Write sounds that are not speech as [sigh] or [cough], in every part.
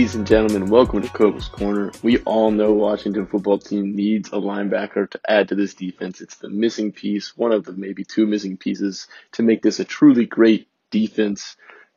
Ladies and gentlemen, welcome to Koval's Corner. We all know Washington football team needs a linebacker to add to this defense. It's the missing piece, one of the maybe two missing pieces to make this a truly great defense.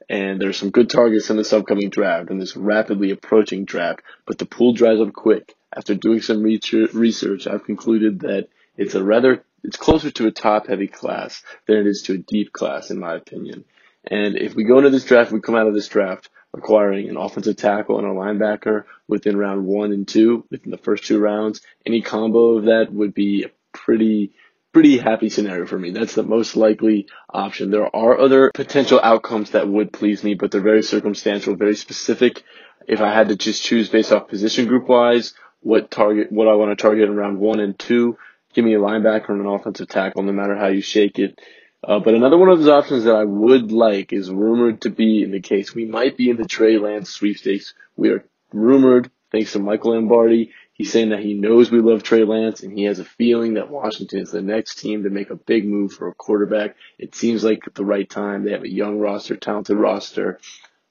And there's some good targets in this upcoming draft and this rapidly approaching draft, but the pool dries up quick. After doing some research, I've concluded that it's a rather, it's closer to a top heavy class than it is to a deep class, in my opinion. And if we go into this draft, we come out of this draft acquiring an offensive tackle and a linebacker within round one and two, within the first two rounds. Any combo of that would be a pretty pretty happy scenario for me. That's the most likely option. There are other potential outcomes that would please me, but they're very circumstantial, very specific. If I had to just choose based off position group wise, what target, what I want to target in round one and two, give me a linebacker and an offensive tackle, no matter how you shake it. Uh, but another one of those options that I would like is rumored to be in the case. We might be in the Trey Lance sweepstakes. We are rumored, thanks to Michael Lombardi. He's saying that he knows we love Trey Lance and he has a feeling that Washington is the next team to make a big move for a quarterback. It seems like the right time. They have a young roster, talented roster.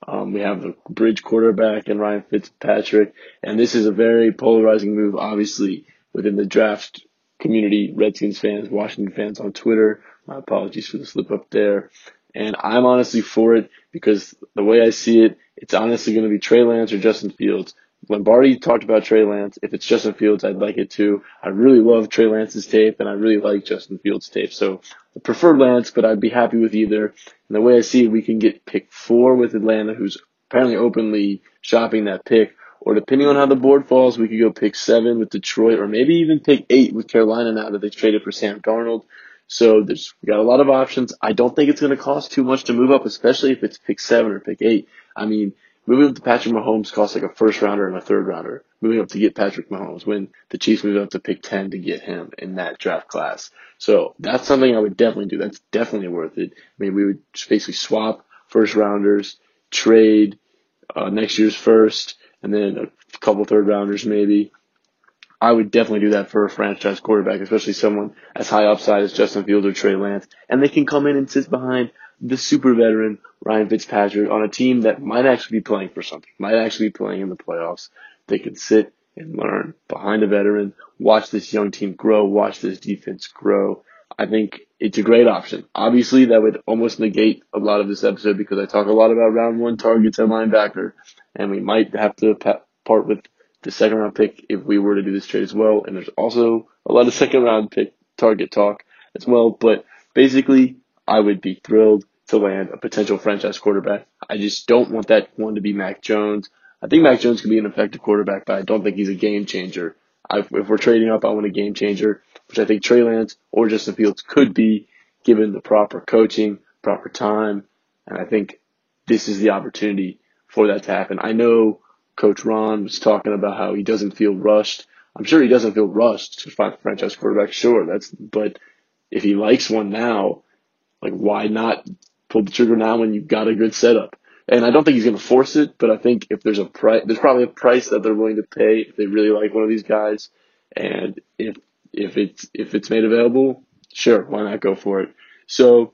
Um, we have a bridge quarterback and Ryan Fitzpatrick, and this is a very polarizing move, obviously, within the draft community, Redskins fans, Washington fans on Twitter my apologies for the slip up there. And I'm honestly for it because the way I see it, it's honestly going to be Trey Lance or Justin Fields. Lombardi talked about Trey Lance. If it's Justin Fields, I'd like it too. I really love Trey Lance's tape and I really like Justin Fields' tape. So I prefer Lance, but I'd be happy with either. And the way I see it, we can get pick four with Atlanta, who's apparently openly shopping that pick. Or depending on how the board falls, we could go pick seven with Detroit, or maybe even pick eight with Carolina now that they traded for Sam Darnold. So there's we got a lot of options. I don't think it's going to cost too much to move up, especially if it's pick seven or pick eight. I mean, moving up to Patrick Mahomes costs like a first rounder and a third rounder. Moving up to get Patrick Mahomes when the Chiefs moved up to pick 10 to get him in that draft class. So that's something I would definitely do. That's definitely worth it. I mean, we would just basically swap first rounders, trade uh, next year's first, and then a couple third rounders maybe, I would definitely do that for a franchise quarterback, especially someone as high upside as Justin Fields or Trey Lance. And they can come in and sit behind the super veteran Ryan Fitzpatrick on a team that might actually be playing for something, might actually be playing in the playoffs. They could sit and learn behind a veteran, watch this young team grow, watch this defense grow. I think it's a great option. Obviously, that would almost negate a lot of this episode because I talk a lot about round one targets at linebacker, and we might have to part with the second round pick if we were to do this trade as well. And there's also a lot of second round pick target talk as well. But basically, I would be thrilled to land a potential franchise quarterback. I just don't want that one to be Mac Jones. I think Mac Jones can be an effective quarterback, but I don't think he's a game changer. I, if we're trading up, I want a game changer, which I think Trey Lance or Justin Fields could be given the proper coaching, proper time. And I think this is the opportunity for that to happen. I know Coach Ron was talking about how he doesn't feel rushed. I'm sure he doesn't feel rushed to find a franchise quarterback. Sure, that's but if he likes one now, like why not pull the trigger now when you've got a good setup? And I don't think he's going to force it, but I think if there's a price, there's probably a price that they're willing to pay if they really like one of these guys, and if if it's if it's made available, sure, why not go for it? So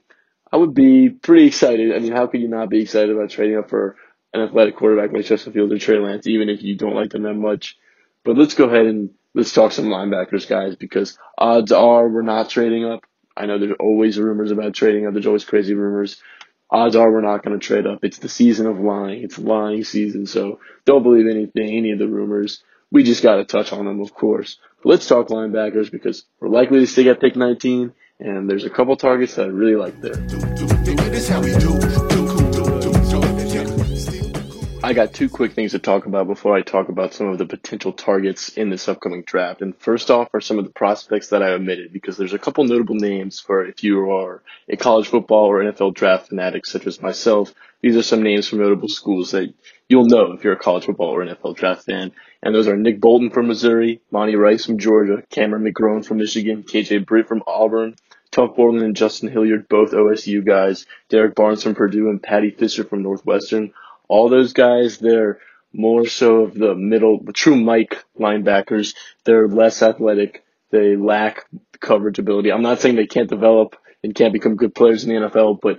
I would be pretty excited. I mean, how could you not be excited about trading up for an athletic quarterback like Justin Fields or Trey Lance, even if you don't like them that much. But let's go ahead and let's talk some linebackers, guys, because odds are we're not trading up. I know there's always rumors about trading up. There's always crazy rumors. Odds are we're not going to trade up. It's the season of lying. It's lying season. So don't believe anything, any of the rumors. We just got to touch on them, of course. But let's talk linebackers because we're likely to stick at pick 19, and there's a couple targets that I really like there. I got two quick things to talk about before I talk about some of the potential targets in this upcoming draft. And first off are some of the prospects that I omitted because there's a couple notable names for if you are a college football or NFL draft fanatic such as myself. These are some names from notable schools that you'll know if you're a college football or NFL draft fan. And those are Nick Bolton from Missouri, Monty Rice from Georgia, Cameron McGrone from Michigan, KJ Britt from Auburn, Tuf Borland and Justin Hilliard, both OSU guys, Derrick Barnes from Purdue, and Paddy Fisher from Northwestern all those guys, they're more so of the middle, true Mike linebackers. They're less athletic. They lack coverage ability. I'm not saying they can't develop and can't become good players in the NFL, but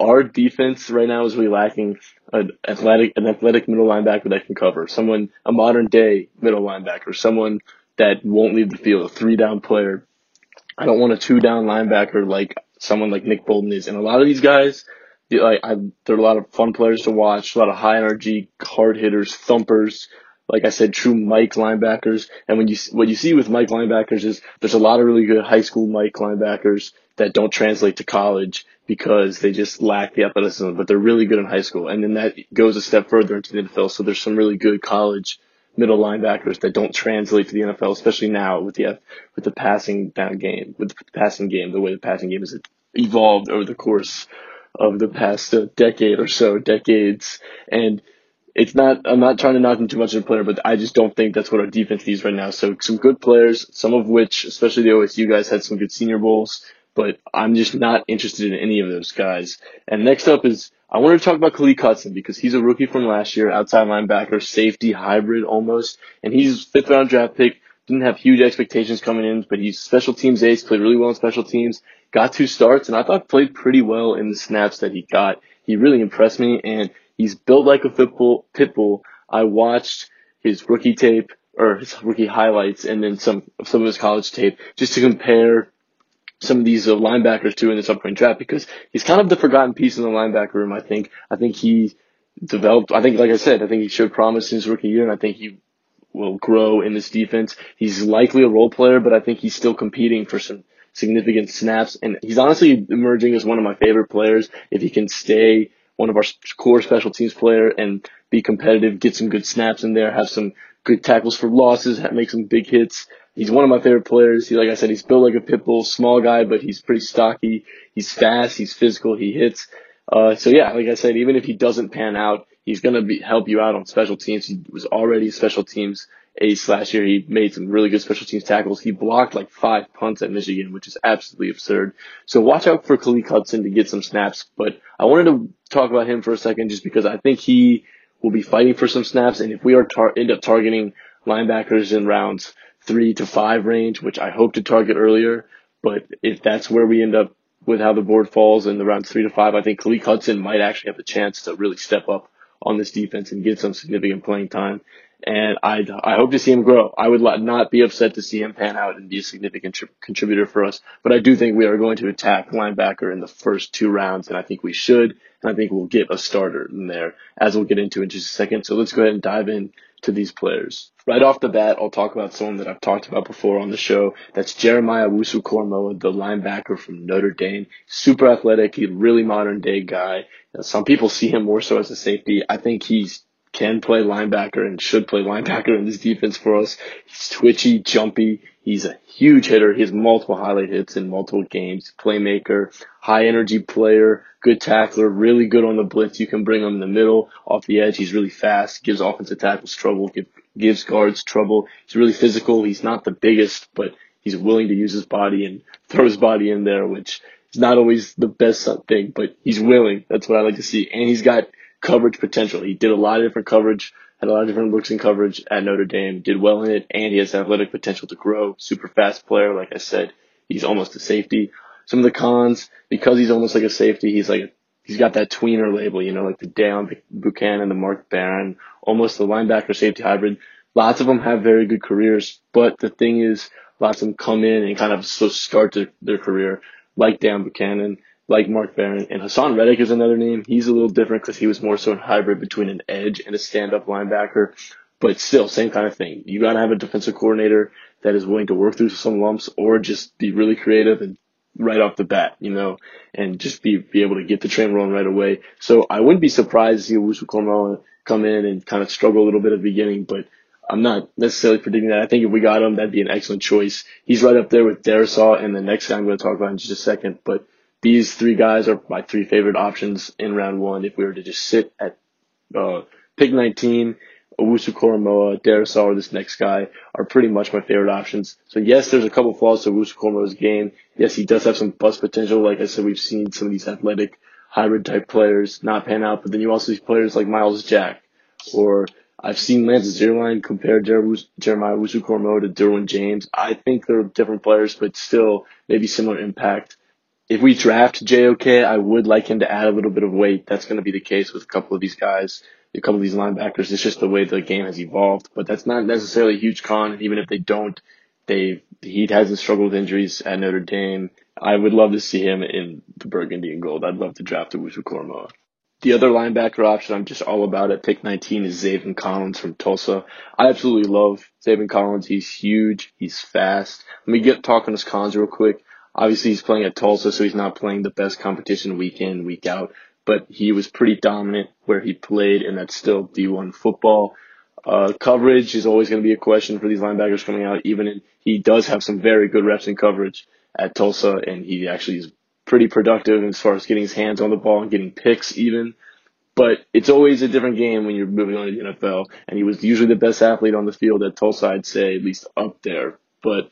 our defense right now is really lacking an athletic an athletic middle linebacker that can cover someone a modern day middle linebacker, someone that won't leave the field, a three down player. I don't want a two down linebacker like someone like Nick Bolton is, and a lot of these guys. Like I, they're a lot of fun players to watch, a lot of high energy, hard hitters, thumpers, like I said, true Mike linebackers. And when you what you see with Mike linebackers is there's a lot of really good high school Mike linebackers that don't translate to college because they just lack the athleticism, but they're really good in high school. And then that goes a step further into the NFL. So there's some really good college middle linebackers that don't translate to the NFL, especially now with the with the passing down game, with the passing game, the way the passing game has evolved over the course of the past uh, decade or so, decades. And it's not, I'm not trying to knock him too much of a player, but I just don't think that's what our defense needs right now. So some good players, some of which, especially the OSU guys, had some good senior bowls, but I'm just not interested in any of those guys. And next up is, I want to talk about Khaleke Hudson because he's a rookie from last year, outside linebacker, safety, hybrid almost, and he's fifth round draft pick. Didn't have huge expectations coming in, but he's special teams ace, played really well in special teams, got two starts, and I thought played pretty well in the snaps that he got. He really impressed me, and He's built like a pitbull. pitbull. I watched his rookie tape or his rookie highlights and then some some of his college tape just to compare some of these uh, linebackers to in this upcoming draft because he's kind of the forgotten piece in the linebacker room. I think. I think he developed. I think, like I said, I think he showed promise in his rookie year, and I think he will grow in this defense. He's likely a role player, but I think he's still competing for some significant snaps, and he's honestly emerging as one of my favorite players if he can stay one of our core special teams player and be competitive, get some good snaps in there, have some good tackles for losses, make some big hits. He's one of my favorite players. He, like I said, he's built like a pit bull, small guy, but he's pretty stocky. He's fast. He's physical. He hits. Uh, so yeah, like I said, even if he doesn't pan out, he's gonna be help you out on special teams. He was already special teams ace last year. He made some really good special teams tackles. He blocked like five punts at Michigan, which is absolutely absurd. So watch out for Khaleke Hudson to get some snaps. But I wanted to talk about him for a second just because I think he will be fighting for some snaps. And if we are tar- end up targeting linebackers in rounds three to five range, which I hope to target earlier, but if that's where we end up with how the board falls in the rounds three to five, I think Khaleke Hudson might actually have the chance to really step up on this defense and get some significant playing time and I I hope to see him grow. I would not be upset to see him pan out and be a significant tri- contributor for us. But I do think we are going to attack linebacker in the first two rounds, and I think we should, and I think we'll get a starter in there, as we'll get into in just a second. So let's go ahead and dive in to these players. Right off the bat, I'll talk about someone that I've talked about before on the show. That's Jeremiah Owusu-Koramoah, the linebacker from Notre Dame. Super athletic, he's really modern day guy. Now, some people see him more so as a safety. I think he's can play linebacker and should play linebacker in this defense for us. He's twitchy, jumpy. He's a huge hitter. He has multiple highlight hits in multiple games. Playmaker, high energy player, good tackler, really good on the blitz. You can bring him in the middle, off the edge. He's really fast, gives offensive tackles trouble, gives guards trouble. He's really physical. He's not the biggest, but he's willing to use his body and throw his body in there, which is not always the best thing, but he's willing. That's what I like to see. And he's got coverage potential. He did a lot of different coverage, had a lot of different looks in coverage at Notre Dame, did well in it, and he has athletic potential to grow. Super fast player, like I said. He's almost a safety. Some of the cons, because he's almost like a safety, he's like he's got that tweener label, you know, like the Deone Bucannon, the Mark Barron, almost the linebacker safety hybrid. Lots of them have very good careers, but the thing is, lots of them come in and kind of so start their, their career like Deone Bucannon like Mark Barron. And Haason Reddick is another name. He's a little different because he was more so a hybrid between an edge and a stand-up linebacker. But still, same kind of thing. You gotta have a defensive coordinator that is willing to work through some lumps or just be really creative and right off the bat, you know, and just be, be able to get the train rolling right away. So I wouldn't be surprised to see Owusu come in and kind of struggle a little bit at the beginning, but I'm not necessarily predicting that. I think if we got him, that'd be an excellent choice. He's right up there with Darrisaw and the next guy I'm going to talk about in just a second, but these three guys are my three favorite options in round one. If we were to just sit at uh, pick 19, Owusu Darrisaw, or this next guy are pretty much my favorite options. So yes, there's a couple flaws to Owusu Koramoah's game. Yes, he does have some bust potential. Like I said, we've seen some of these athletic hybrid type players not pan out, but then you also see players like Myles Jack, or I've seen Lance Zierlein compare Jeremiah Owusu-Koramoah to Derwin James. I think they're different players, but still maybe similar impact if we draft JOK, I would like him to add a little bit of weight. That's going to be the case with a couple of these guys, a couple of these linebackers. It's just the way the game has evolved, but that's not necessarily a huge con. And even if they don't, they he hasn't struggled with injuries at Notre Dame. I would love to see him in the burgundy and gold. I'd love to draft Owusu-Koramoah. The other linebacker option I'm just all about at pick 19 is Zaven Collins from Tulsa. I absolutely love Zaven Collins. He's huge. He's fast. Let me get talking his cons real quick. Obviously, he's playing at Tulsa, so he's not playing the best competition week in, week out, but he was pretty dominant where he played, and that's still D1 football. Uh, coverage is always going to be a question for these linebackers coming out, even in, he does have some very good reps in coverage at Tulsa, and he actually is pretty productive as far as getting his hands on the ball and getting picks even. But it's always a different game when you're moving on to the NFL. And he was usually the best athlete on the field at Tulsa, I'd say, at least up there. But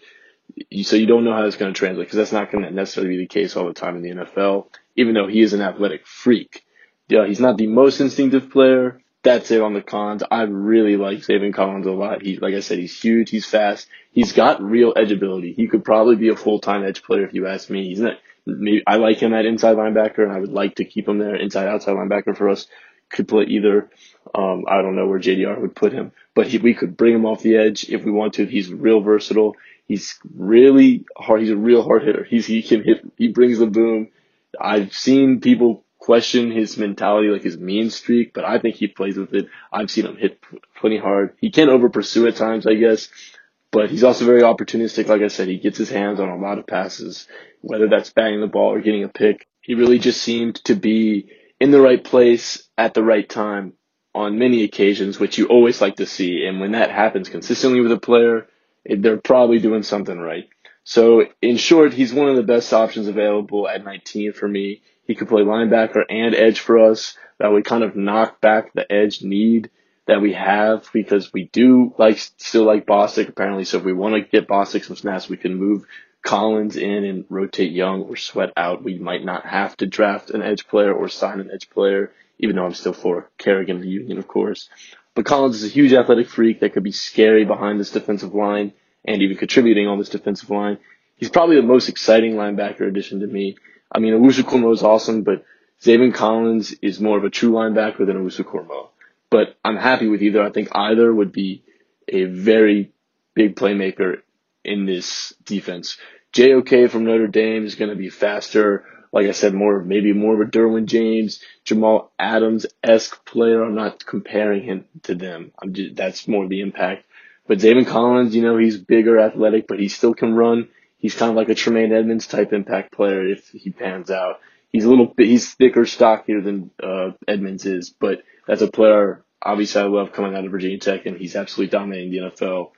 you, so you don't know how it's going to translate because that's not going to necessarily be the case all the time in the NFL, even though he is an athletic freak. Yeah, he's not the most instinctive player. That's it on the cons. I really like Zaven Collins a lot. He, like I said, he's huge. He's fast. He's got real edge ability. He could probably be a full-time edge player if you ask me. He's not, maybe I like him at inside linebacker, and I would like to keep him there inside outside linebacker for us. Could play either. Um, I don't know where JDR would put him, but he, we could bring him off the edge if we want to. He's real versatile. He's really hard. He's a real hard hitter. He's he can hit. He brings the boom. I've seen people question his mentality, like his mean streak, but I think he plays with it. I've seen him hit plenty hard. He can over pursue at times, I guess, but he's also very opportunistic. Like I said, he gets his hands on a lot of passes, whether that's banging the ball or getting a pick. He really just seemed to be in the right place at the right time on many occasions, which you always like to see. And when that happens consistently with a player, they're probably doing something right. So in short, he's one of the best options available at 19 for me. He could play linebacker and edge for us. That would kind of knock back the edge need that we have because we do like still like Bostic apparently. So if we want to get Bostic some snaps, we can move Collins in and rotate Young or Sweat out. We might not have to draft an edge player or sign an edge player, even though I'm still for Kerrigan the Union, of course. But Collins is a huge athletic freak that could be scary behind this defensive line and even contributing on this defensive line. He's probably the most exciting linebacker addition to me. I mean, Owusu-Koramoah is awesome, but Zaven Collins is more of a true linebacker than Owusu-Koramoah. But I'm happy with either. I think either would be a very big playmaker in this defense. JOK from Notre Dame is going to be faster. Like I said, more maybe more of a Derwin James, Jamal Adams esque player. I'm not comparing him to them. I'm just that's more the impact. But Zaven Collins, you know, he's bigger, athletic, but he still can run. He's kind of like a Tremaine Edmunds type impact player if he pans out. He's a little bit, he's thicker, stockier than uh, Edmunds is, but that's a player obviously I love coming out of Virginia Tech, and he's absolutely dominating the NFL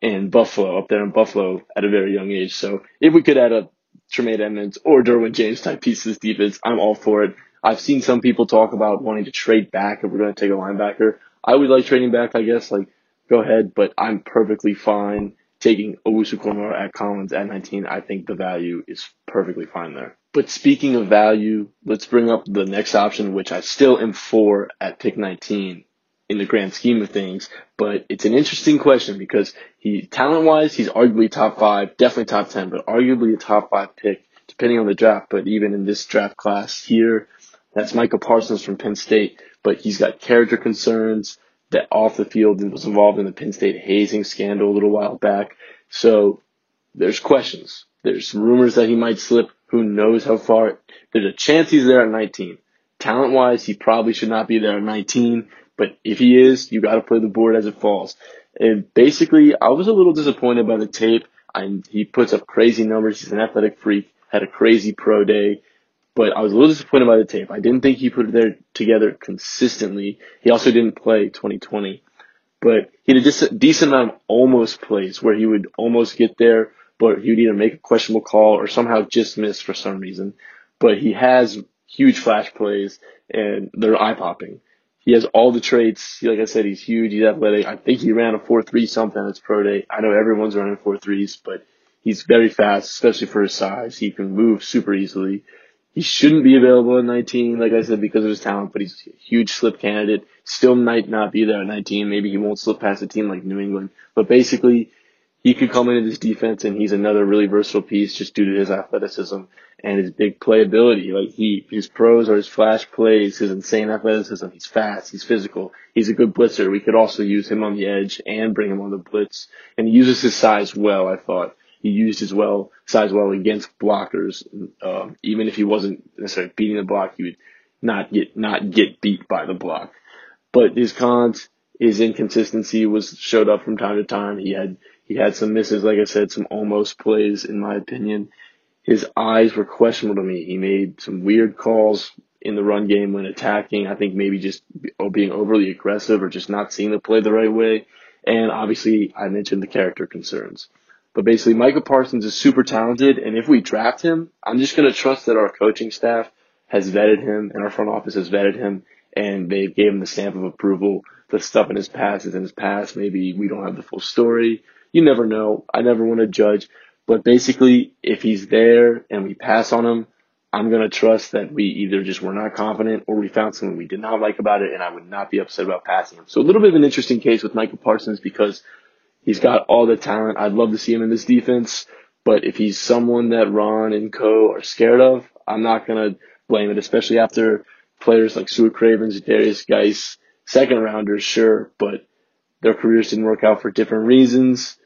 in Buffalo, up there in Buffalo at a very young age. So if we could add a Tremaine Edmunds or Derwin James type pieces defense, I'm all for it. I've seen some people talk about wanting to trade back if we're going to take a linebacker. I would like trading back, I guess. Like, go ahead, but I'm perfectly fine taking Owusu at Collins at 19. I think the value is perfectly fine there. But speaking of value, let's bring up the next option, which I still am for at pick 19, in the grand scheme of things. But it's an interesting question because he talent wise, he's arguably top five, definitely top ten, but arguably a top five pick depending on the draft. But even in this draft class here, that's Micah Parsons from Penn State. But he's got character concerns that off the field and was involved in the Penn State hazing scandal a little while back. So there's questions. There's rumors that he might slip. Who knows how far? There's a chance he's there at 19. Talent wise, he probably should not be there at 19. But if he is, you got to play the board as it falls. And basically, I was a little disappointed by the tape. I, he puts up crazy numbers. He's an athletic freak. Had a crazy pro day, but I was a little disappointed by the tape. I didn't think he put it there together consistently. He also didn't play 2020, but he had a decent, decent amount of almost plays where he would almost get there, but he would either make a questionable call or somehow just miss for some reason. But he has huge flash plays and they're eye popping. He has all the traits. Like I said, he's huge. He's athletic. I think he ran a four three something at his pro day. I know everyone's running four threes, but he's very fast, especially for his size. He can move super easily. He shouldn't be available at 19, like I said, because of his talent, but he's a huge slip candidate. Still might not be there at 19. Maybe he won't slip past a team like New England. But basically, he could come into this defense and he's another really versatile piece just due to his athleticism and his big playability. Like he, his pros are his flash plays, his insane athleticism. He's fast. He's physical. He's a good blitzer. We could also use him on the edge and bring him on the blitz. And he uses his size well, I thought. He used his well, size well against blockers. Um, even if he wasn't necessarily beating the block, he would not get, not get beat by the block. But his cons, his inconsistency was showed up from time to time. He had, he had some misses, like I said, some almost plays in my opinion his eyes were questionable to me. He made some weird calls in the run game when attacking. I think maybe just oh, being overly aggressive or just not seeing the play the right way. And obviously, I mentioned the character concerns. But basically, Micah Parsons is super talented, and if we draft him, I'm just going to trust that our coaching staff has vetted him and our front office has vetted him, and they gave him the stamp of approval. The stuff in his past is in his past. Maybe we don't have the full story. You never know. I never want to judge. But basically, if he's there and we pass on him, I'm going to trust that we either just were not confident or we found something we did not like about it, and I would not be upset about passing him. So a little bit of an interesting case with Micah Parsons because he's got all the talent. I'd love to see him in this defense, but if he's someone that Ron and co are scared of, I'm not going to blame it, especially after players like Su'a Cravens, Derrius Guice, second rounders, sure, but their careers didn't work out for different reasons.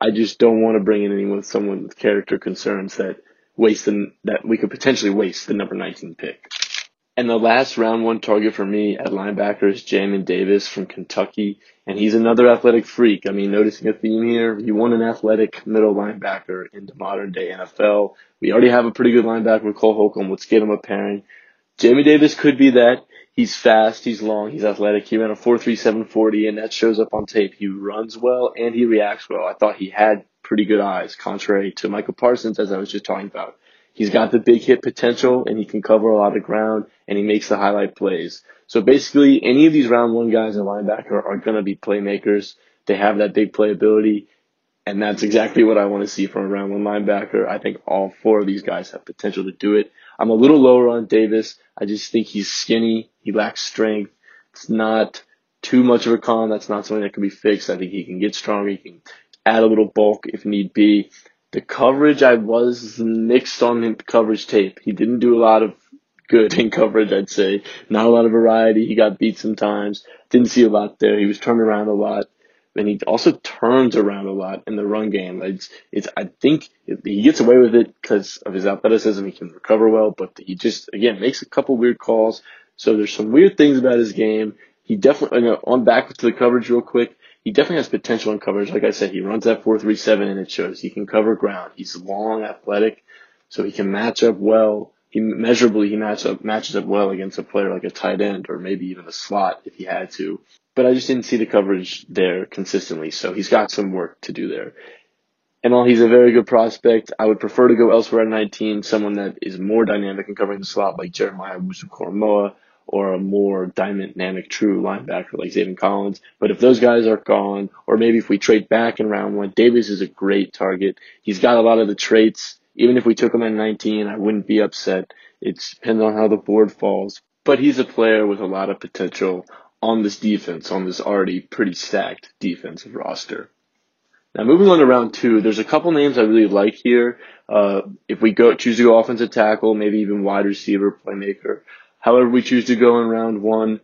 I just don't want to bring in anyone someone with character concerns that waste the, that we could potentially waste the number 19 pick. And the last round one target for me at linebacker is Jamin Davis from Kentucky. And he's another athletic freak. I mean, noticing a theme here. You want an athletic middle linebacker in the modern day NFL. We already have a pretty good linebacker with Cole Holcomb. Let's get him a pairing. Jamin Davis could be that. He's fast, he's long, he's athletic. He ran a 4.3740 and that shows up on tape. He runs well and he reacts well. I thought he had pretty good eyes, contrary to Micah Parsons, as I was just talking about. He's got the big hit potential and he can cover a lot of ground and he makes the highlight plays. So basically, any of these round one guys in linebacker are going to be playmakers. They have that big playability. And that's exactly what I want to see from a round one linebacker. I think all four of these guys have potential to do it. I'm a little lower on Davis. I just think he's skinny. He lacks strength. It's not too much of a con. That's not something that can be fixed. I think he can get stronger. He can add a little bulk if need be. The coverage, I was mixed on the coverage tape. He didn't do a lot of good [laughs] in coverage, I'd say. Not a lot of variety. He got beat sometimes. Didn't see a lot there. He was turned around a lot and he also turns around a lot in the run game. It's, it's, I think he gets away with it because of his athleticism. He can recover well, but he just, again, makes a couple weird calls. So there's some weird things about his game. He definitely, you know, on back to the coverage real quick. He definitely has potential in coverage. Like I said, he runs that 4-3-7 and it shows he can cover ground. He's long, athletic, so he can match up well. He measurably he matches up matches up well against a player like a tight end or maybe even a slot if he had to but I just didn't see the coverage there consistently. So he's got some work to do there. And while he's a very good prospect, I would prefer to go elsewhere at 19, someone that is more dynamic in covering the slot like Jeremiah Owusu-Koramoah or a more dynamic true linebacker like Zaven Collins. But if those guys are gone, or maybe if we trade back in round one, Davis is a great target. He's got a lot of the traits. Even if we took him at 19, I wouldn't be upset. It depends on how the board falls. But he's a player with a lot of potential on this defense, on this already pretty stacked defensive roster. Now moving on to round two, there's a couple names I really like here. Uh, if we go choose to go offensive tackle, maybe even wide receiver, playmaker. However, we choose to go in round one.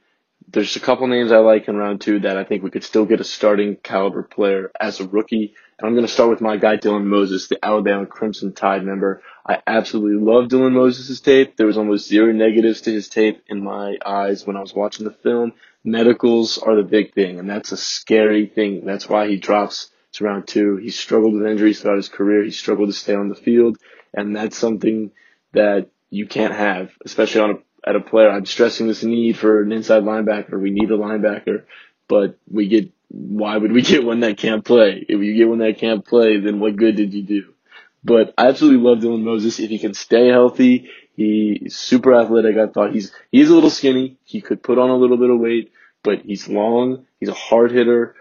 There's a couple names I like in round two that I think we could still get a starting caliber player as a rookie. And I'm going to start with my guy Dylan Moses, the Alabama Crimson Tide member. I absolutely love Dylan Moses' tape. There was almost zero negatives to his tape in my eyes when I was watching the film medicals are the big thing, and that's a scary thing. That's why he drops to round two. He struggled with injuries throughout his career. He struggled to stay on the field, and that's something that you can't have, especially on a at a player. I'm stressing this need for an inside linebacker. We need a linebacker, but we get why would we [laughs] get one that can't play? If you get one that can't play, then what good did you do? But I absolutely love Dylan Moses. If he can stay healthy, He's super athletic. I thought he's he's a little skinny. He could put on a little bit of weight, but he's long. He's a hard hitter.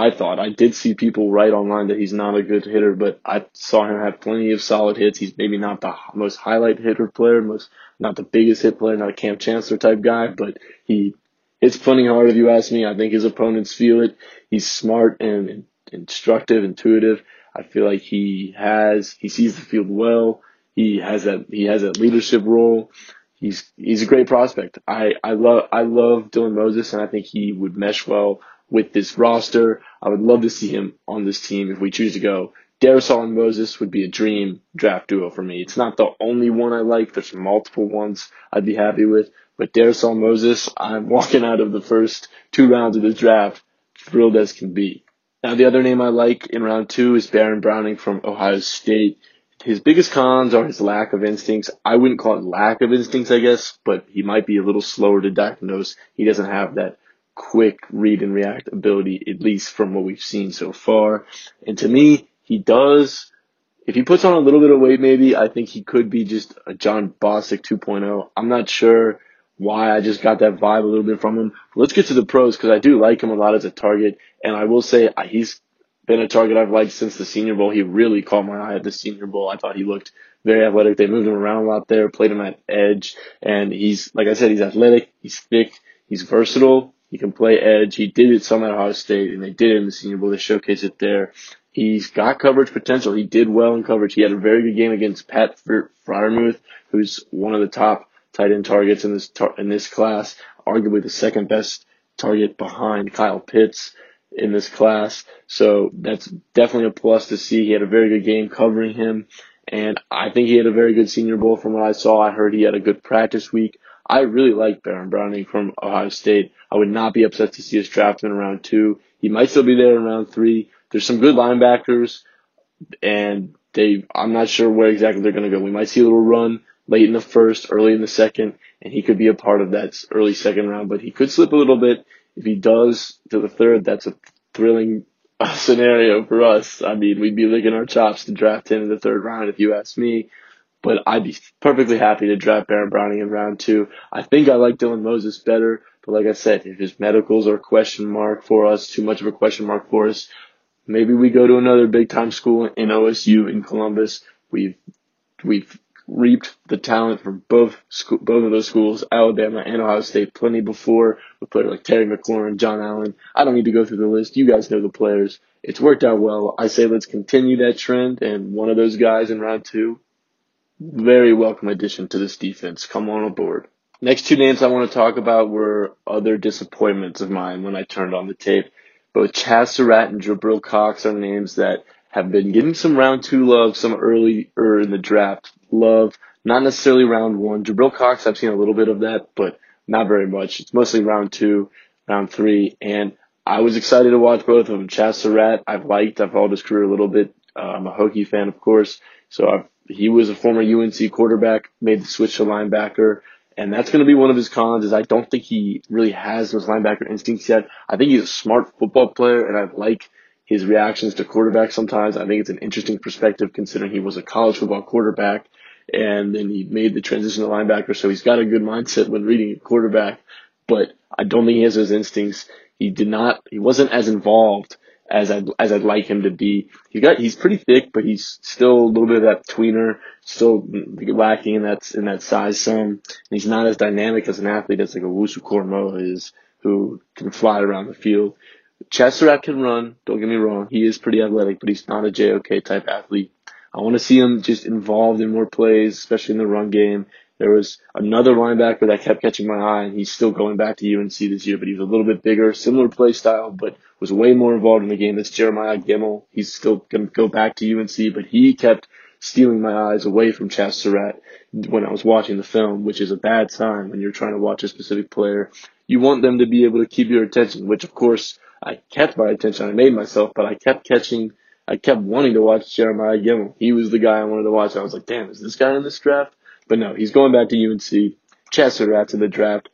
I thought I did see people write online that he's not a good hitter, but I saw him have plenty of solid hits. He's maybe not the most highlight hitter player, most not the biggest hit player, not a Kam Chancellor type guy, but he hits plenty hard if you ask me. I think his opponents feel it. He's smart and instructive, intuitive. I feel like he has he sees the field well. He has that he has that leadership role. He's he's a great prospect. I, I love I love Dylan Moses and I think he would mesh well with this roster. I would love to see him on this team if we choose to go. Darrisaw and Moses would be a dream draft duo for me. It's not the only one I like. There's multiple ones I'd be happy with. But and Moses, I'm walking out of the first two rounds of this draft thrilled as can be. Now, the other name I like in round two is Baron Browning from Ohio State. His biggest cons are his lack of instincts. I wouldn't call it lack of instincts, I guess, but he might be a little slower to diagnose. He doesn't have that quick read and react ability, at least from what we've seen so far. And to me, he does. If he puts on a little bit of weight, maybe I think he could be just a Jon Bostic 2.0. I'm not sure why I just got that vibe a little bit from him. Let's get to the pros because I do like him a lot as a target, and I will say he's been a target I've liked since the Senior Bowl. He really caught my eye at the Senior Bowl. I thought he looked very athletic. They moved him around a lot there, played him at edge, and he's like I said, he's athletic, he's thick, he's versatile. He can play edge. He did it some at Ohio State, and they did it in the Senior Bowl. They showcased it there. He's got coverage potential. He did well in coverage. He had a very good game against Pat Freiermuth, who's one of the top tight end targets in this tar- in this class, arguably the second best target behind Kyle Pitts in this class. So that's definitely a plus to see. He had a very good game covering him, and I think he had a very good Senior Bowl from what I saw. I heard he had a good practice week. I really like Baron Browning from Ohio State. I would not be upset to see us draft him in round two. He might still be there in round three. There's some good linebackers, and they I'm not sure where exactly they're going to go. We might see a little run late in the first, early in the second, and he could be a part of that early second round, but he could slip a little bit. If he does to the third, that's a thrilling [laughs] scenario for us. I mean, we'd be licking our chops to draft him in the third round if you ask me. But I'd be perfectly happy to draft Baron Browning in round two. I think I like Dylan Moses better, but like I said, if his medicals are a question mark for us, too much of a question mark for us, maybe we go to another big time school in OSU in Columbus. We've we've reaped the talent from both school, both of those schools, Alabama and Ohio State, plenty before with players like Terry McLaurin, John Allen. I don't need to go through the list. You guys know the players. It's worked out well. I say let's continue that trend, and one of those guys in round two, very welcome addition to this defense. Come on aboard. Next two names I want to talk about were other disappointments of mine when I turned on the tape. Both Chazz Surratt and Jabril Cox are names that have been getting some round two love, some earlier in the draft love. Not necessarily round one. Jabril Cox, I've seen a little bit of that, but not very much. It's mostly round two, round three, and I was excited to watch both of them. Chazz Surratt, I've liked. I've followed his career a little bit. Uh, I'm a Hokie fan, of course, so I've, he was a former UNC quarterback, made the switch to linebacker, and that's going to be one of his cons. Is I don't think he really has those linebacker instincts yet. I think he's a smart football player, and I like his reactions to quarterbacks sometimes. I think it's an interesting perspective considering he was a college football quarterback and then he made the transition to linebacker. So he's got a good mindset when reading a quarterback, but I don't think he has those instincts. He did not, he wasn't as involved as I'd, as I'd like him to be. He got, he's pretty thick, but he's still a little bit of that tweener, still lacking in that, in that size some. And he's not as dynamic as an athlete as like a Owusu-Koramoah is, who can fly around the field. Chazz can run. Don't get me wrong. He is pretty athletic, but he's not a JOK type athlete. I want to see him just involved in more plays, especially in the run game. There was another linebacker that kept catching my eye, and he's still going back to UNC this year, but he was a little bit bigger, similar play style, but was way more involved in the game. That's Jeremiah Gemmel. He's still going to go back to UNC, but he kept stealing my eyes away from Chazz Surratt when I was watching the film, which is a bad sign when you're trying to watch a specific player. You want them to be able to keep your attention, which of course I kept my attention. I made myself, but I kept catching, I kept wanting to watch Jeremiah Gemmel. He was the guy I wanted to watch. I was like, damn, is this guy in this draft? But no, he's going back to UNC. Chazz Surratt's in the draft.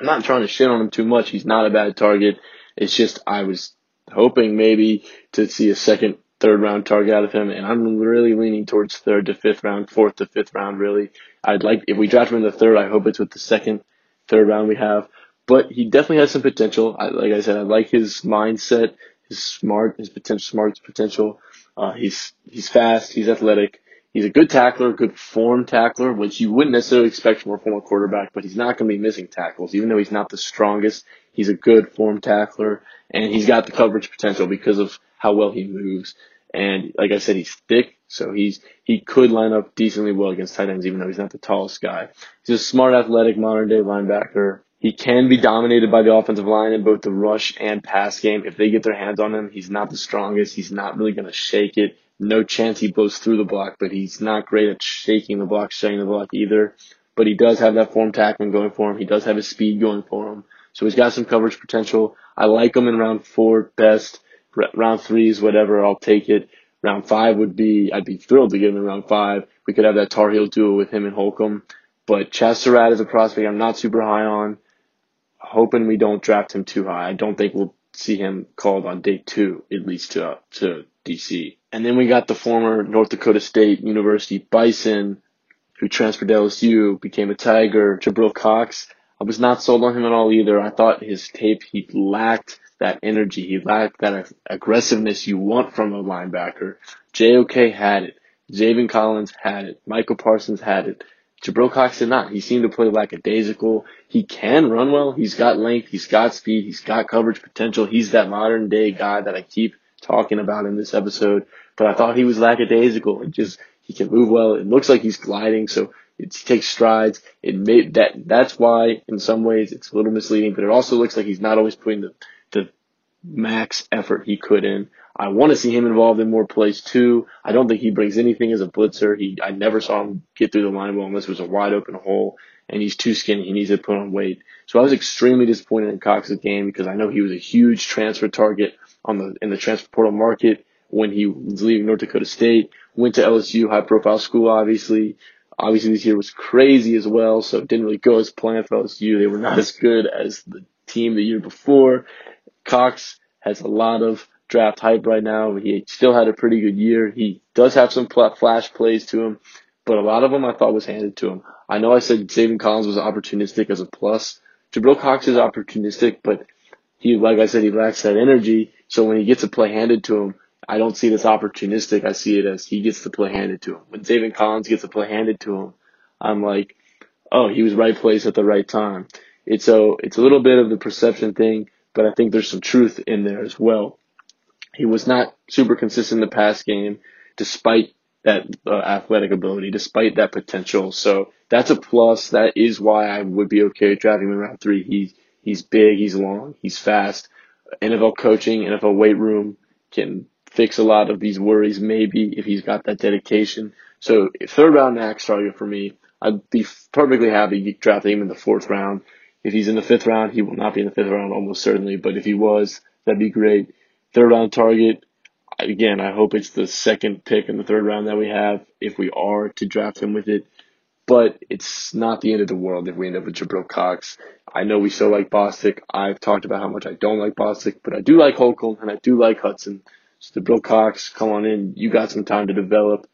I'm not trying to shit on him too much. He's not a bad target. It's just I was hoping maybe to see a second, third round target out of him, and I'm really leaning towards third to fifth round, fourth to fifth round. Really, I'd like if we draft him in the third, I hope it's with the second, third round we have but he definitely has some potential. I, like I said, I like his mindset, his smart, his potential, smart potential. Uh, he's he's fast, he's athletic, he's a good tackler, good form tackler, which you wouldn't necessarily expect from a former quarterback. But he's not going to be missing tackles, even though he's not the strongest. He's a good form tackler, and he's got the coverage potential because of how well he moves. And like I said, he's thick, so he's he could line up decently well against tight ends, even though he's not the tallest guy. He's a smart, athletic, modern day linebacker. He can be dominated by the offensive line in both the rush and pass game. If they get their hands on him, he's not the strongest. He's not really going to shake it. No chance he blows through the block, but he's not great at shaking the block, shutting the block either. But he does have that form tackling going for him. He does have his speed going for him. So he's got some coverage potential. I like him in round four best. Round three is whatever. I'll take it. Round five would be, I'd be thrilled to get him in round five. We could have that Tar Heel duo with him and Holcomb. But Chazz is a prospect I'm not super high on. Hoping we don't draft him too high. I don't think we'll see him called on day two, at least to, to DC. And then we got the former North Dakota State University Bison, who transferred to LSU, became a Tiger, Jabril Cox. I was not sold on him at all either. I thought his tape, he lacked that energy. He lacked that aggressiveness you want from a linebacker. JOK had it. Zaven Collins had it. Micah Parsons had it. Jabril Cox did not. He seemed to play lackadaisical. He can run well. He's got length. He's got speed. He's got coverage potential. He's that modern day guy that I keep talking about in this episode. But I thought he was lackadaisical. It just, he can move well. It looks like he's gliding. So it takes strides. It made that, that's why in some ways it's a little misleading, but it also looks like he's not always putting the, the max effort he could in. I want to see him involved in more plays too. I don't think he brings anything as a blitzer. He, I never saw him get through the line well unless it was a wide open hole and he's too skinny. He needs to put on weight. So I was extremely disappointed in Cox's game because I know he was a huge transfer target on the, in the transfer portal market when he was leaving North Dakota State, went to LSU, high profile school, obviously. Obviously this year was crazy as well, so it didn't really go as planned for LSU. They were not as good as the team the year before. Cox has a lot of draft hype right now. He still had a pretty good year. He does have some flash plays to him, but a lot of them I thought was handed to him. I know I said Zaven Collins was opportunistic as a plus. Jabril Cox is opportunistic, but he, like I said, he lacks that energy. So when he gets a play handed to him, I don't see this opportunistic. I see it as he gets the play handed to him. When Zaven Collins gets a play handed to him, I'm like, oh, he was right place at the right time. It's a, it's a little bit of the perception thing but I think there's some truth in there as well. He was not super consistent in the pass game, despite that uh, athletic ability, despite that potential. So that's a plus. That is why I would be okay drafting him in round three. He's he's big, he's long, he's fast. NFL coaching, NFL weight room can fix a lot of these worries. Maybe if he's got that dedication. So third round max target for me. I'd be perfectly happy drafting him in the fourth round. If he's in the fifth round, he will not be in the fifth round almost certainly, but if he was, that'd be great. Third round target, again, I hope it's the second pick in the third round that we have if we are to draft him with it. But it's not the end of the world if we end up with Jabril Cox. I know we still like Bostic. I've talked about how much I don't like Bostic, but I do like Holcomb and I do like Hudson. So Jabril Cox, come on in. You got some time to develop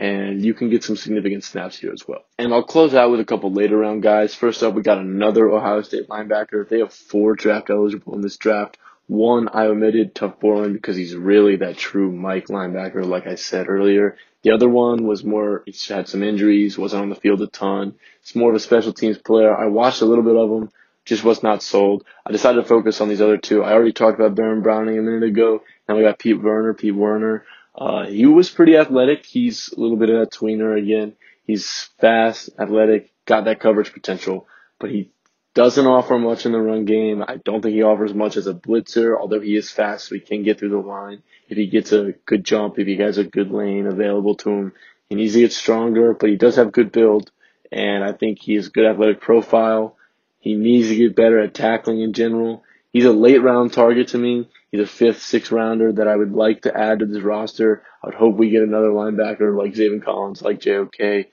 and you can get some significant snaps here as well. And I'll close out with a couple later round guys. First up, we got another Ohio State linebacker. They have four draft eligible in this draft. One I omitted, Tuf Borland, because he's really that true Mike linebacker, like I said earlier. The other one was more, he had some injuries, wasn't on the field a ton. It's more of a special teams player. I watched a little bit of him, just was not sold. I decided to focus on these other two. I already talked about Baron Browning a minute ago. Now we got Pete Werner, Pete Werner. Uh, he was pretty athletic. He's a little bit of a tweener again. He's fast, athletic, got that coverage potential, but he doesn't offer much in the run game. I don't think he offers much as a blitzer, although he is fast, so he can get through the line. If he gets a good jump, if he has a good lane available to him, he needs to get stronger, but he does have good build, and I think he has good athletic profile. He needs to get better at tackling in general. He's a late round target to me. He's a fifth, sixth rounder that I would like to add to this roster. I would hope we get another linebacker like Zaven Collins, like JOK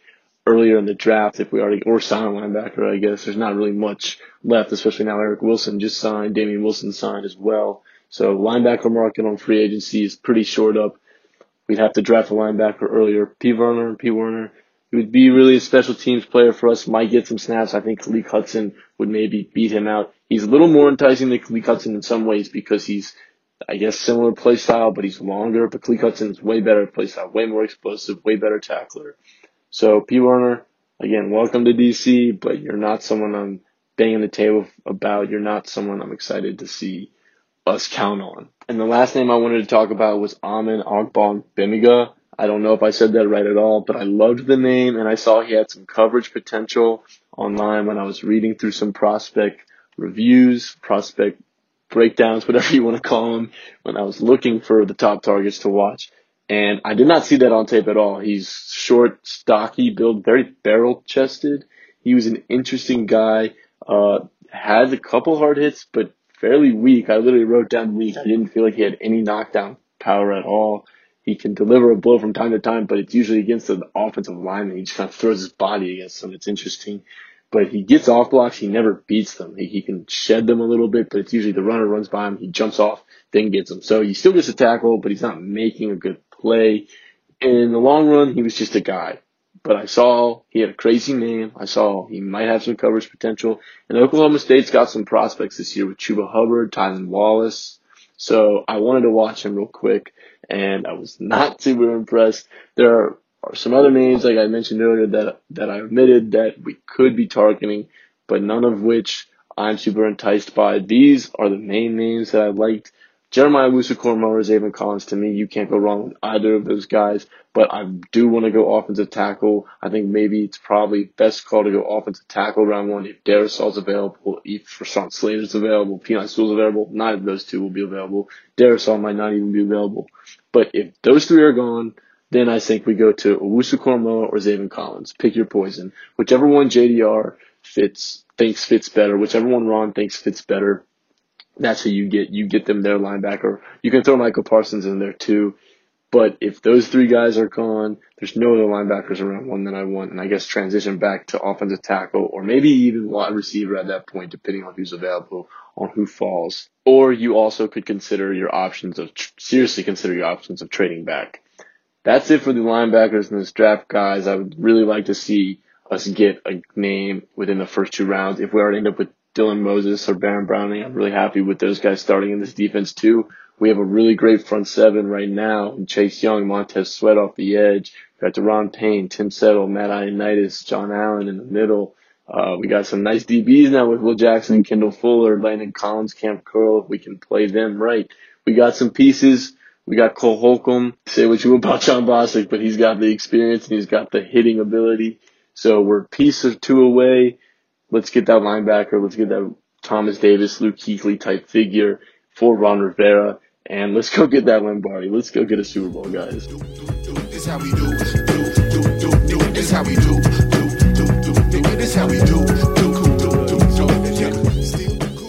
earlier in the draft if we already, or sign a linebacker, I guess. There's not really much left, especially now Eric Wilson just signed, Damien Wilson signed as well. So linebacker market on free agency is pretty short up. We'd have to draft a linebacker earlier. P. Werner and P. Werner he would be really a special teams player for us. Might get some snaps. I think Khaleke Hudson would maybe beat him out. He's a little more enticing than Khaleke Hudson in some ways because he's, I guess, similar play style, but he's longer. But Khaleke Hudson is way better play style, way more explosive, way better tackler. So P. Werner, again, welcome to DC, but you're not someone I'm banging the table about. You're not someone I'm excited to see us count on. And the last name I wanted to talk about was Amen Ogbongbemiga. I don't know if I said that right at all, but I loved the name and I saw he had some coverage potential online when I was reading through some prospect reviews, prospect breakdowns, [laughs] whatever you want to call them, when I was looking for the top targets to watch. And I did not see that on tape at all. He's short, stocky, built, very barrel chested. He was an interesting guy. Uh, had a couple hard hits, but fairly weak. I literally wrote down weak. I didn't feel like he had any knockdown power at all. He can deliver a blow from time to time, but it's usually against the offensive lineman. He just kind of throws his body against them. It's interesting. But he gets off blocks. He never beats them. He, he can shed them a little bit, but it's usually the runner runs by him. He jumps off, then gets him. So he still gets a tackle, but he's not making a good play. In the long run, he was just a guy. But I saw he had a crazy name. I saw he might have some coverage potential. And Oklahoma State's got some prospects this year with Chuba Hubbard, Tylan Wallace. So I wanted to watch him real quick, and I was not [laughs] super impressed. There are, are some other names, like I mentioned earlier, that that I admitted that we could be targeting, but none of which I'm super enticed by. These are the main names that I liked. Jeremiah Owusu-Koramoah or Zaven Collins, to me, you can't go wrong with either of those guys. But I do want to go offensive tackle. I think maybe it's probably best call to go offensive tackle round one if Darrisaw's available, if Rashawn Slater's available, Penei Sewell's available. Neither of those two will be available. Darrisaw might not even be available. But if those three are gone, then I think we go to Owusu-Koramoah or Zaven Collins. Pick your poison. Whichever one JDR fits, thinks fits better, whichever one Ron thinks fits better, that's who you get. You get them their linebacker. You can throw Micah Parsons in there too. But if those three guys are gone, there's no other linebackers around one that I want. And I guess transition back to offensive tackle or maybe even wide receiver at that point, depending on who's available, on who falls. Or you also could consider your options of, seriously consider your options of trading back. That's it for the linebackers in this draft, guys. I would really like to see us get a name within the first two rounds. If we already end up with Dylan Moses or Baron Browning. I'm really happy with those guys starting in this defense too. We have a really great front seven right now. Chase Young, Montez Sweat off the edge. We got Daron Payne, Tim Settle, Matt Ioannidis, John Allen in the middle. Uh, we got some nice DBs now with Will Jackson, Kendall Fuller, Landon Collins, Kam Curl. If we can play them right. We got some pieces. We got Cole Holcomb. Say what you will about Jon Bostic, but he's got the experience and he's got the hitting ability. So we're a piece or two away let's get that linebacker, let's get that Thomas Davis, Luke Kuechly type figure for Ron Rivera, and let's go get that Lombardi. Let's go get a Super Bowl, guys. This how we do. This how we do. This how we do.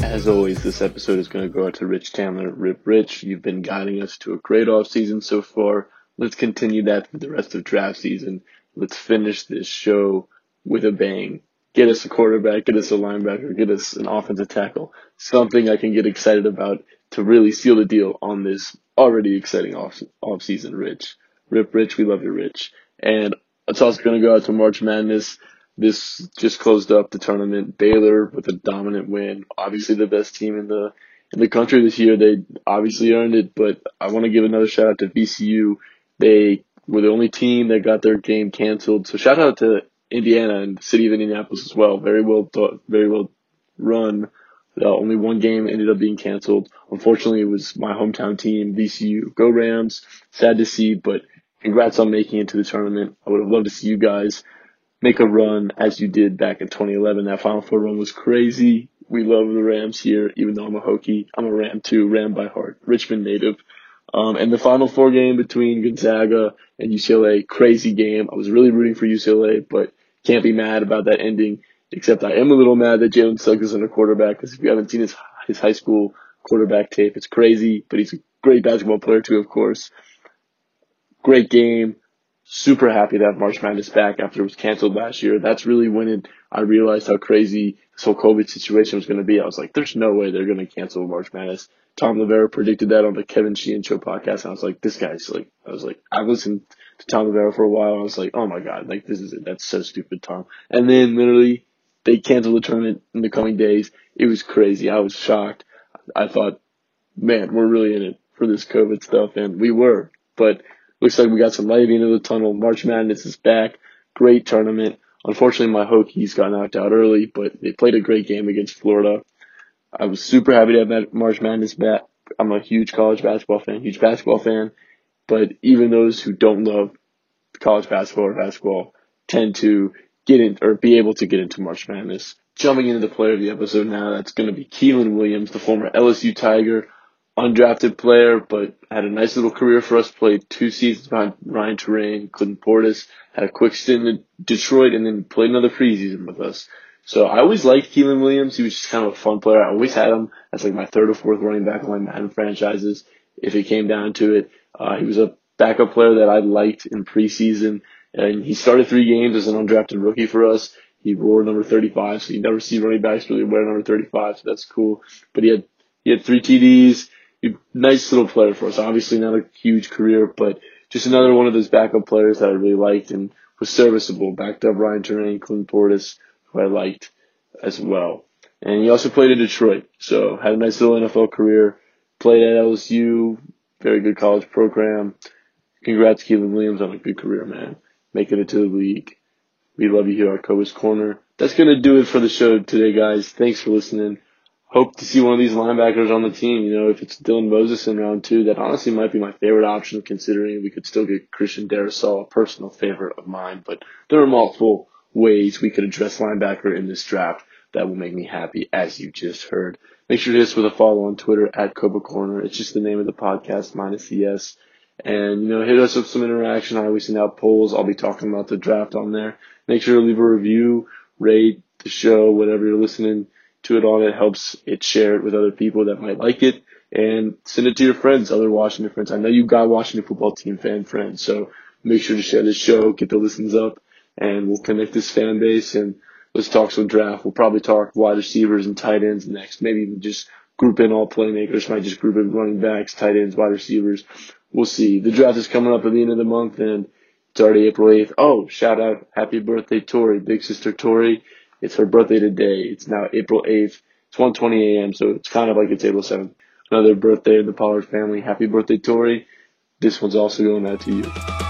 As always, this episode is going to go out to Rich Chandler. Rip Rich, you've been guiding us to a great off season so far. Let's continue that for the rest of draft season. Let's finish this show with a bang get us a quarterback, get us a linebacker, get us an offensive tackle, something I can get excited about to really seal the deal on this already exciting off off season. Rich, Rip, Rich, we love you, Rich, and it's also going to go out to March Madness. This just closed up the tournament. Baylor with a dominant win, obviously the best team in the in the country this year. They obviously earned it, but I want to give another shout out to VCU. They were the only team that got their game canceled. So shout out to Indiana and the city of Indianapolis as well. Very well thought, very well run. Uh, only one game ended up being canceled. Unfortunately, it was my hometown team, VCU. Go Rams. Sad to see, but congrats on making it to the tournament. I would have loved to see you guys make a run as you did back in 2011. That Final Four run was crazy. We love the Rams here, even though I'm a Hokie. I'm a Ram too, Ram by heart, Richmond native. Um, and the Final Four game between Gonzaga and UCLA, crazy game. I was really rooting for UCLA, but can't be mad about that ending. Except I am a little mad that Jalen Suggs isn't a quarterback because if you haven't seen his his high school quarterback tape, it's crazy. But he's a great basketball player too, of course. Great game. Super happy to have March Madness back after it was canceled last year. That's really when it, I realized how crazy this whole COVID situation was going to be. I was like, there's no way they're going to cancel March Madness. Tom Loverro predicted that on the Kevin Sheehan Show podcast, and I was like, this guy's like, I was like, I've listened to Tom Loverro for a while. and I was like, oh my god, like this is it. That's so stupid, Tom. And then literally, they canceled the tournament in the coming days. It was crazy. I was shocked. I thought, man, we're really in it for this COVID stuff, and we were. But looks like we got some light at the end of the tunnel. March Madness is back. Great tournament. Unfortunately, my Hokies got knocked out early, but they played a great game against Florida. I was super happy to have March Madness back. I'm a huge college basketball fan, huge basketball fan. But even those who don't love college basketball or basketball tend to get in or be able to get into March Madness. Jumping into the player of the episode now, that's going to be Keiland Williams, the former LSU Tiger, undrafted player, but had a nice little career for us. Played two seasons behind Ryan Torain, Clinton Portis, had a quick stint in Detroit, and then played another preseason with us. So I always liked Keiland Williams. He was just kind of a fun player. I always had him as like my third or fourth running back on my Madden franchises. If it came down to it, uh, he was a backup player that I liked in preseason, and he started three games as an undrafted rookie for us. He wore number 35, so you never see running backs really wear number 35, so that's cool. But he had he had three TDs. Nice little player for us. Obviously not a huge career, but just another one of those backup players that I really liked and was serviceable. Backed up Ryan Torain, Clint Portis, who I liked as well. And he also played in Detroit, so had a nice little NFL career. Played at LSU, very good college program. Congrats, Keiland Williams, on a good career, man. Making it to the league. We love you here at Cobus Corner. That's going to do it for the show today, guys. Thanks for listening. Hope to see one of these linebackers on the team. You know, if it's Dylan Moses in round two, that honestly might be my favorite option considering we could still get Christian Darrisaw, a personal favorite of mine. But there are multiple ways we could address linebacker in this draft that will make me happy, as you just heard. Make sure to hit us with a follow on Twitter at Cobra Corner. It's just the name of the podcast minus the S. And, you know, hit us with some interaction. I always send out polls. I'll be talking about the draft on there. Make sure to leave a review, rate the show, whatever you're listening to it on. It helps it share it with other people that might like it and send it to your friends, other Washington friends. I know you got Washington football team fan friends, so make sure to share this show, get the listens up, and we'll connect this fan base and let's talk some draft. We'll probably talk wide receivers and tight ends next. Maybe even just group in all playmakers. Might just group in running backs, tight ends, wide receivers. We'll see. The draft is coming up at the end of the month and it's already April 8th. Oh, shout out. Happy birthday, Tori. Big sister Tori. It's her birthday today. It's now April 8th. It's 1.20 a.m. So it's kind of like it's April 7th. Another birthday in the Pollard family. Happy birthday, Tori. This one's also going out to you.